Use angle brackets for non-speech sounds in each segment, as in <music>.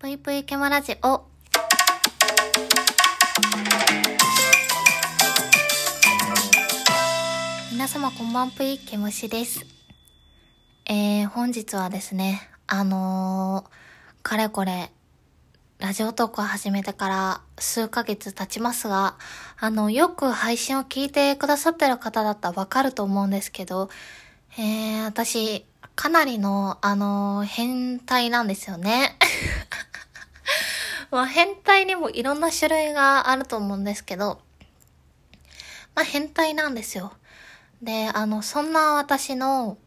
ぷいぷいけまラジオ。皆様こんばんぷいけむしです。えー、本日はですね、あのー、かれこれ、ラジオトークを始めてから数ヶ月経ちますが、あの、よく配信を聞いてくださってる方だったらわかると思うんですけど、えー、私、かなりの、あのー変態なんですよね。まあ、変態にもいろんな種類があると思うんですけど、まあ、変態なんですよ。で、あの、そんな私の、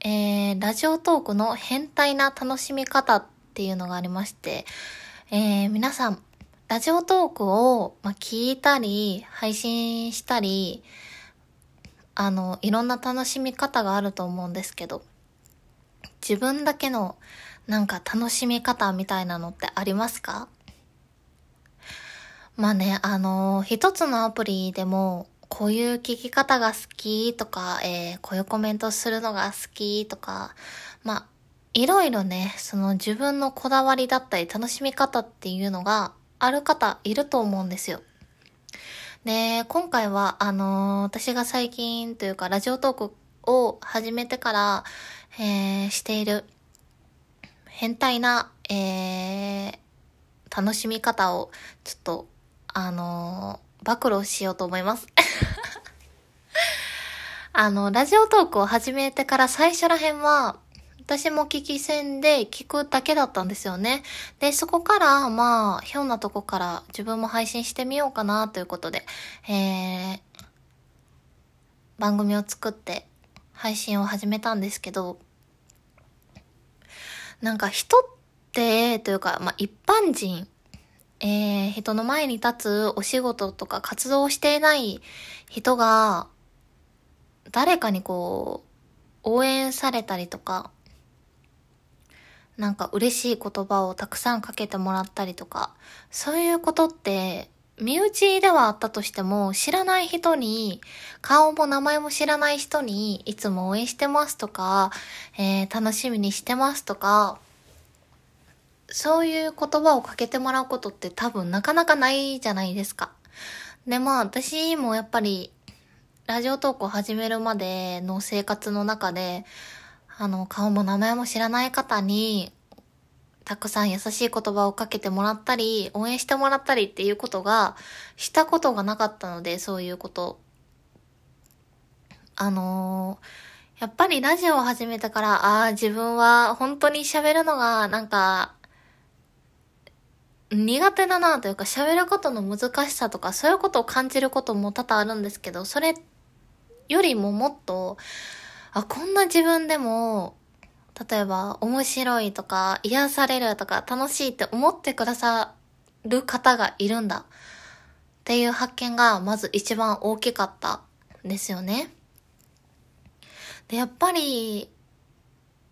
えー、ラジオトークの変態な楽しみ方っていうのがありまして、えー、皆さん、ラジオトークを、まあ、聞いたり、配信したり、あの、いろんな楽しみ方があると思うんですけど、自分だけのなんか楽しみ方みたいなのってありますか？まあね、あの一つのアプリでも、こういう聞き方が好きとか、えー、こういうコメントするのが好きとか、まあ、いろいろね、その自分のこだわりだったり楽しみ方っていうのがある方いると思うんですよ。で、今回は、あのー私が最近というか、ラジオトークを始めてから、えーしている、変態な、えー楽しみ方を、ちょっと、あのー暴露しようと思います。<laughs> あの、ラジオトークを始めてから最初ら辺は、私も聞き戦で聞くだけだったんですよね。で、そこから、まあ、ひょんなとこから自分も配信してみようかなということで、えー、番組を作って配信を始めたんですけど、なんか人って、というか、まあ一般人、えー、人の前に立つお仕事とか活動していない人が、誰かにこう、応援されたりとか、なんか嬉しい言葉をたくさんかけてもらったりとか、そういうことって、身内ではあったとしても、知らない人に、顔も名前も知らない人に、いつも応援してますとか、えー楽しみにしてますとか、そういう言葉をかけてもらうことって多分なかなかないじゃないですか。で、まあ私もやっぱり、ラジオトークを始めるまでの生活の中で、あの、顔も名前も知らない方に、たくさん優しい言葉をかけてもらったり、応援してもらったりっていうことが、したことがなかったので、そういうこと。あのーやっぱりラジオを始めてから、ああ、自分は本当に喋るのが、なんか、苦手だなというか、喋ることの難しさとか、そういうことを感じることも多々あるんですけど、それよりももっと、あ、こんな自分でも、例えば、面白いとか、癒されるとか、楽しいって思ってくださる方がいるんだ。っていう発見が、まず一番大きかったんですよね。で、やっぱり、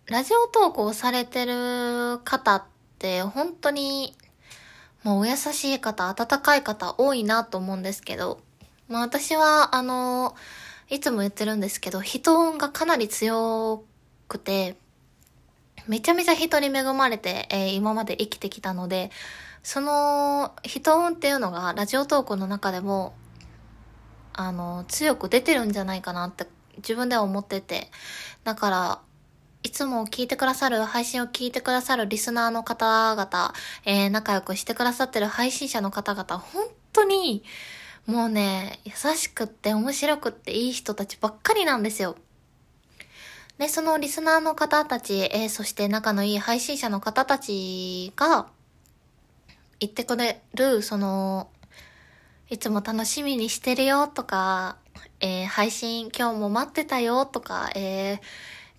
ラジオトークをされてる方って、本当に、まあ、お優しい方、温かい方多いなと思うんですけど、まあ私は、あの、いつも言ってるんですけど、人運がかなり強くて、めちゃめちゃ人に恵まれて、えー今まで生きてきたので、その人運っていうのがラジオトークの中でも、あの、強く出てるんじゃないかなって自分では思ってて、だから、いつも聞いてくださる、配信を聞いてくださるリスナーの方々、えー仲良くしてくださってる配信者の方々、本当に、もうね、優しくって面白くっていい人たちばっかりなんですよ。で、そのリスナーの方たち、えーそして仲のいい配信者の方たちが、言ってくれる、その、いつも楽しみにしてるよとか、えー配信今日も待ってたよとか、えー、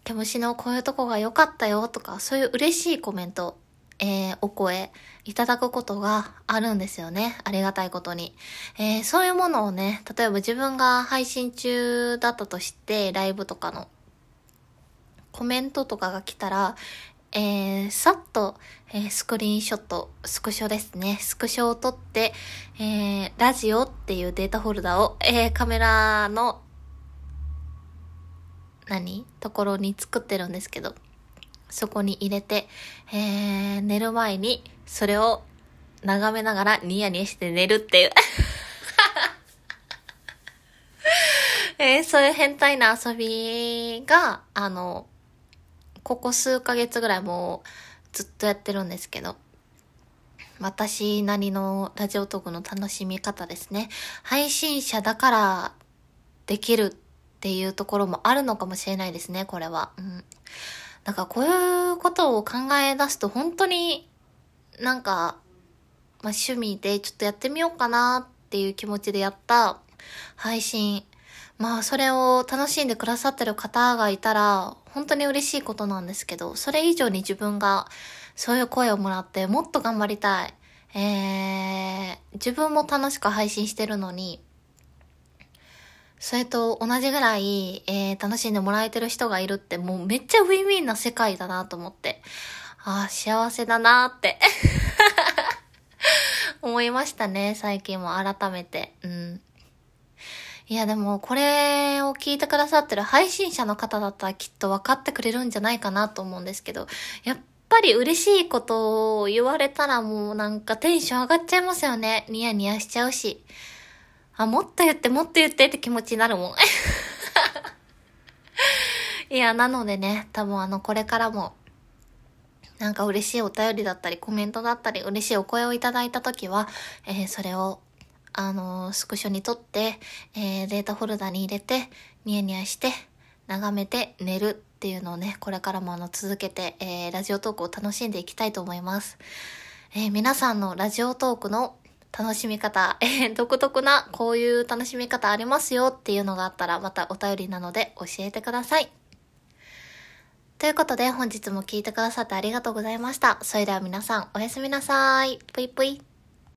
ケムシのこういうとこが良かったよとか、そういう嬉しいコメント、えーお声いただくことがあるんですよね。ありがたいことに。えーそういうものをね、例えば自分が配信中だったとして、ライブとかのコメントとかが来たら、えー、さっと、えースクリーンショット、スクショですね。スクショを撮って、えー、ラジオっていうデータフォルダを、えー、カメラの、何？ところに作ってるんですけど、そこに入れて、えー、寝る前にそれを眺めながらニヤニヤして寝るっていう <laughs> えー、そういう変態な遊びが、あの、ここ数ヶ月ぐらいもうずっとやってるんですけど、私なりのラジオトークの楽しみ方ですね。配信者だからできるっていうところもあるのかもしれないですね、これは。うん。だかこういうことを考え出すと本当になんか、まあ、趣味でちょっとやってみようかなっていう気持ちでやった配信まあそれを楽しんでくださってる方がいたら本当に嬉しいことなんですけど、それ以上に自分がそういう声をもらってもっと頑張りたい。えー、自分も楽しく配信してるのに、それと同じぐらい、えー、楽しんでもらえてる人がいるってもうめっちゃウィンウィンな世界だなと思って、ああ、幸せだなって <laughs> 思いましたね、最近も改めて。うん。いやでもこれを聞いてくださってる配信者の方だったらきっと分かってくれるんじゃないかなと思うんですけど、やっぱり嬉しいことを言われたらもうなんかテンション上がっちゃいますよね。ニヤニヤしちゃうし。あ、もっと言ってもっと言ってって気持ちになるもん。<laughs> いや、なのでね、多分あの、これからも、なんか嬉しいお便りだったり、コメントだったり、嬉しいお声をいただいたときは、えー、それをあの、スクショに撮って、えー、データフォルダに入れて、ニヤニヤして、眺めて寝るっていうのをね、これからもあの続けて、えー、ラジオトークを楽しんでいきたいと思います。えー、皆さんのラジオトークの楽しみ方、えー、独特なこういう楽しみ方ありますよっていうのがあったらまたお便りなので教えてください。ということで本日も聞いてくださってありがとうございました。それでは皆さんおやすみなさい。ぷいぷい。